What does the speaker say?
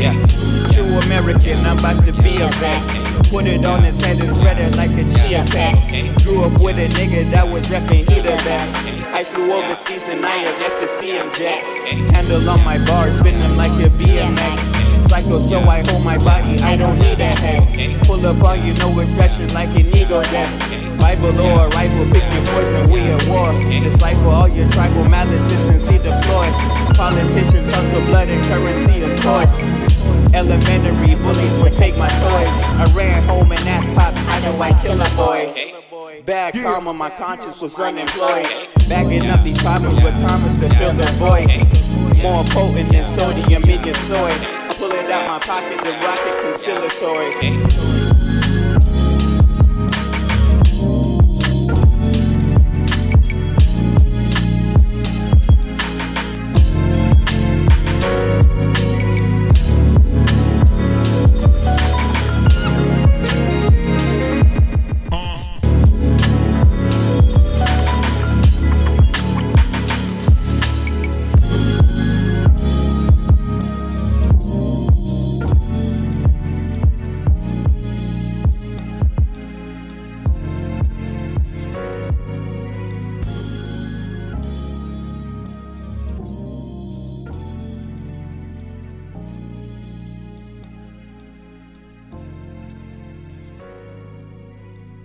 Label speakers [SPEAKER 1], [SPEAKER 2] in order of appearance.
[SPEAKER 1] Yeah. True American, I'm about to be a rat. Put it on his head and spread it like a Chia Pet. Grew up with a nigga that was rapping either back. I flew overseas and I have yet to see him jack. Handle on my bar, spin him like a BMX. Psycho, so I hold my body, I don't need a head. Pull up on you, no expression like an ego death. Bible or a rifle, pick your poison, we at war. Disciple all your tribal malices and see the floor. Politicians hustle blood and currency, of course. Elementary bullies would take my toys. I ran home and asked pops, how do I kill a boy? Bad karma, my conscience was unemployed. Bagging up these problems with promise to fill the void. More potent than sodium in your soy. I pull it out my pocket, the rocket conciliatory.